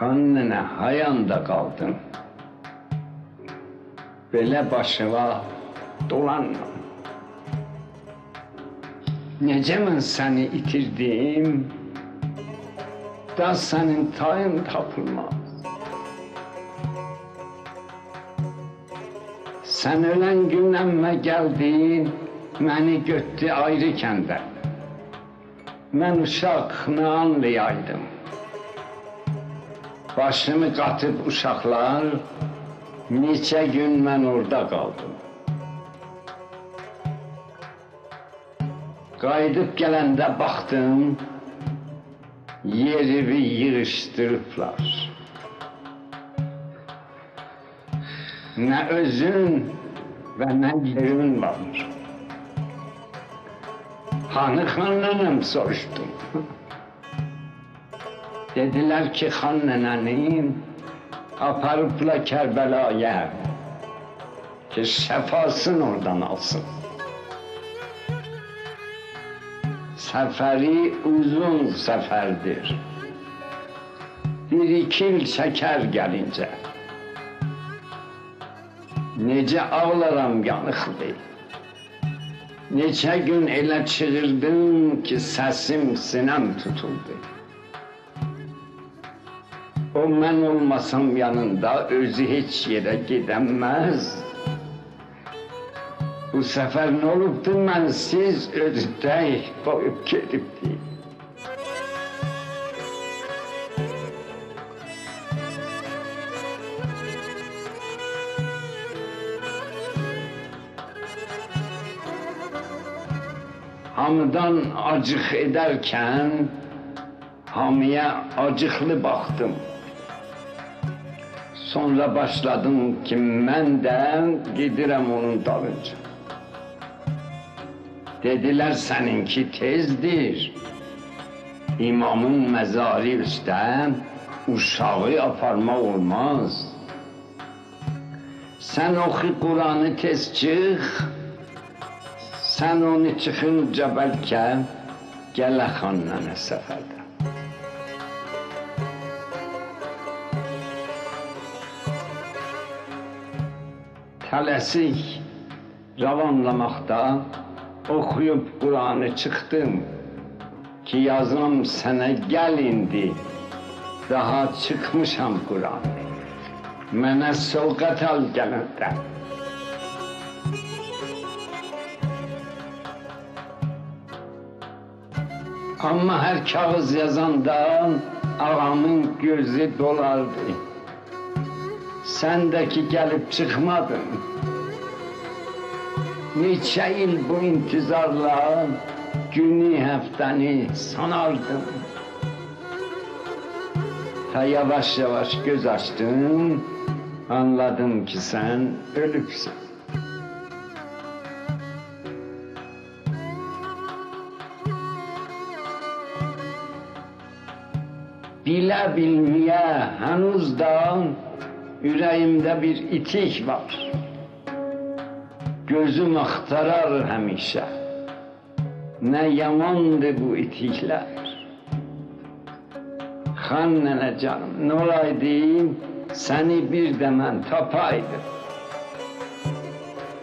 Xan hayanda qaldın. Belə başıma dolanma. Necə mən səni itirdim, da sənin tayın tapılmaz. Sən ölən gündən mən gəldin, məni götdü ayrı kəndə. Mən uşaq nə anlayaydım. Başımı qatıb uşaqlar, neçə gün mən orada qaldım. Qayıdıb gələndə baxdım, yerimi yığışdırıblar. Nə özün və nə yerin var. Hanı xan nənəm soruşdum. Dediler ki xan nənənin aparıbla Kərbəlaya ki şəfasını oradan alsın. Səfəri uzun səfərdir. Bir iki il çəkər gəlincə. Necə ağlaram yanıqlı. Neçə gün elə çığırdım ki səsim sinəm tutuldu. O mən olmasam yanında özü heç yerə gedəməz. Bu səfər nə olubdu mən siz ödək qoyub gedibdi. Hamıdan acıq edərkən hamıya acıqlı baxdım. Sonra başladım ki mən də gedirəm onun dalınca. Dediler seninki tezdir. İmamın mezarı üstte uşağı aparma olmaz. Sen oku Kur'an'ı tez çık. Sen onu çıkınca belki gele xannana seferde. Tələsik ravanlamakta okuyup Kur'an'ı çıktım ki yazım sana gel indi. Daha çıkmışam Kur'an'ı. Mənə sovqat al gələndə. Ama her kağız yazandan ağamın gözü dolardı. Sendeki gelip çıkmadın. Neçə il bu intizarla günü həftəni sanardım. Ta yavaş yavaş göz açtım, anladım ki sen ölüpsün. Bile bilmeye henüz da yüreğimde bir itik var. Gözüm aktarar həmişə. Nə yamandır bu itiklər. Xan nənə canım, nə olaydı, səni bir də mən tapaydım.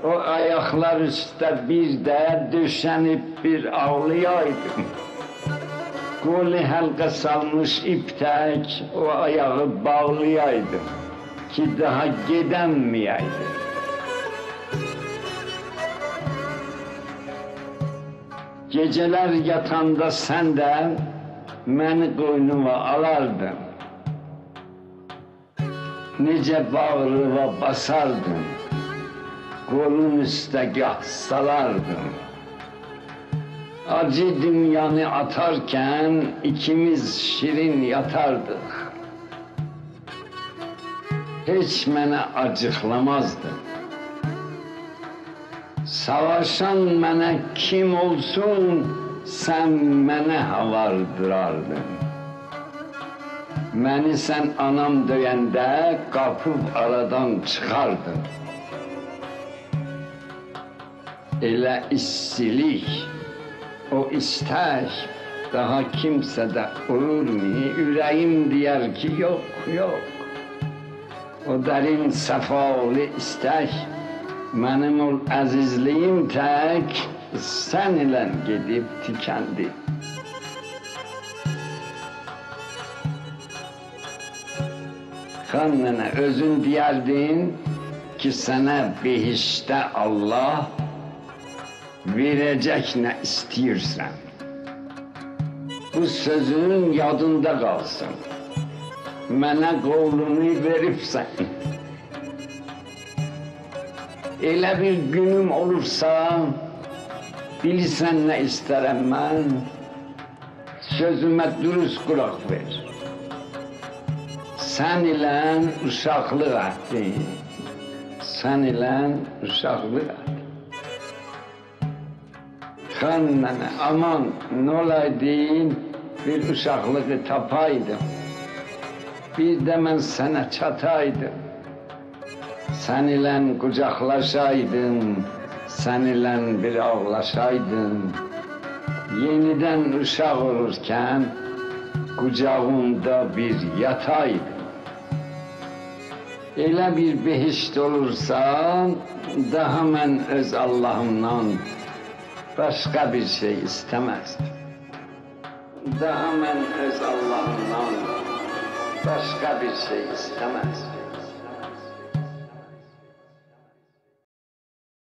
O ayaklar üstə bir də döşənib bir ağlayaydım. Qoli həlqə salmış iptək o ayağı bağlayaydım ki daha gedəmməyəydim. Geceler yatanda sen de beni koynuma alardın. Nice bağrıma basardın. Kolun üstte gah salardın. Acı dünyanı atarken ikimiz şirin yatardık. Hiç mene acıklamazdın. Savaşan mənə kim olsun, sən mənə havardırardın. Məni sən anam döyəndə qapıb aradan çıxardın. Elə istilik, o istək Daha kimse de olur mu? Yüreğim diyer ki yok yok. O derin sefalı istek benim ol azizliğim tek sen ile gidip tükendi. Kanına özün diyerdin ki sana behişte Allah verecek ne istiyorsan. Bu sözün yadında kalsın. Mənə qolunu veribsən. Elə bir günüm olursa, bilirsən nə istərəm mən? Sözümə dürüst qulaq ver. Sən ilə uşaqlıq etdin. Sən ilə uşaqlıq etdin. Xan nənə, aman nə olaydın, bir uşaqlığı tapaydım. Bir de ben sana çataydım. Sen ile kucaklaşaydım. Sen ile bir ağlaşaydım. Yeniden uşak olurken kucağımda bir yataydım. Elə bir behişt olursa daha mən öz Allahımdan başka bir şey istemezdim. Daha mən öz Allahımdan başka bir şey istemezdim.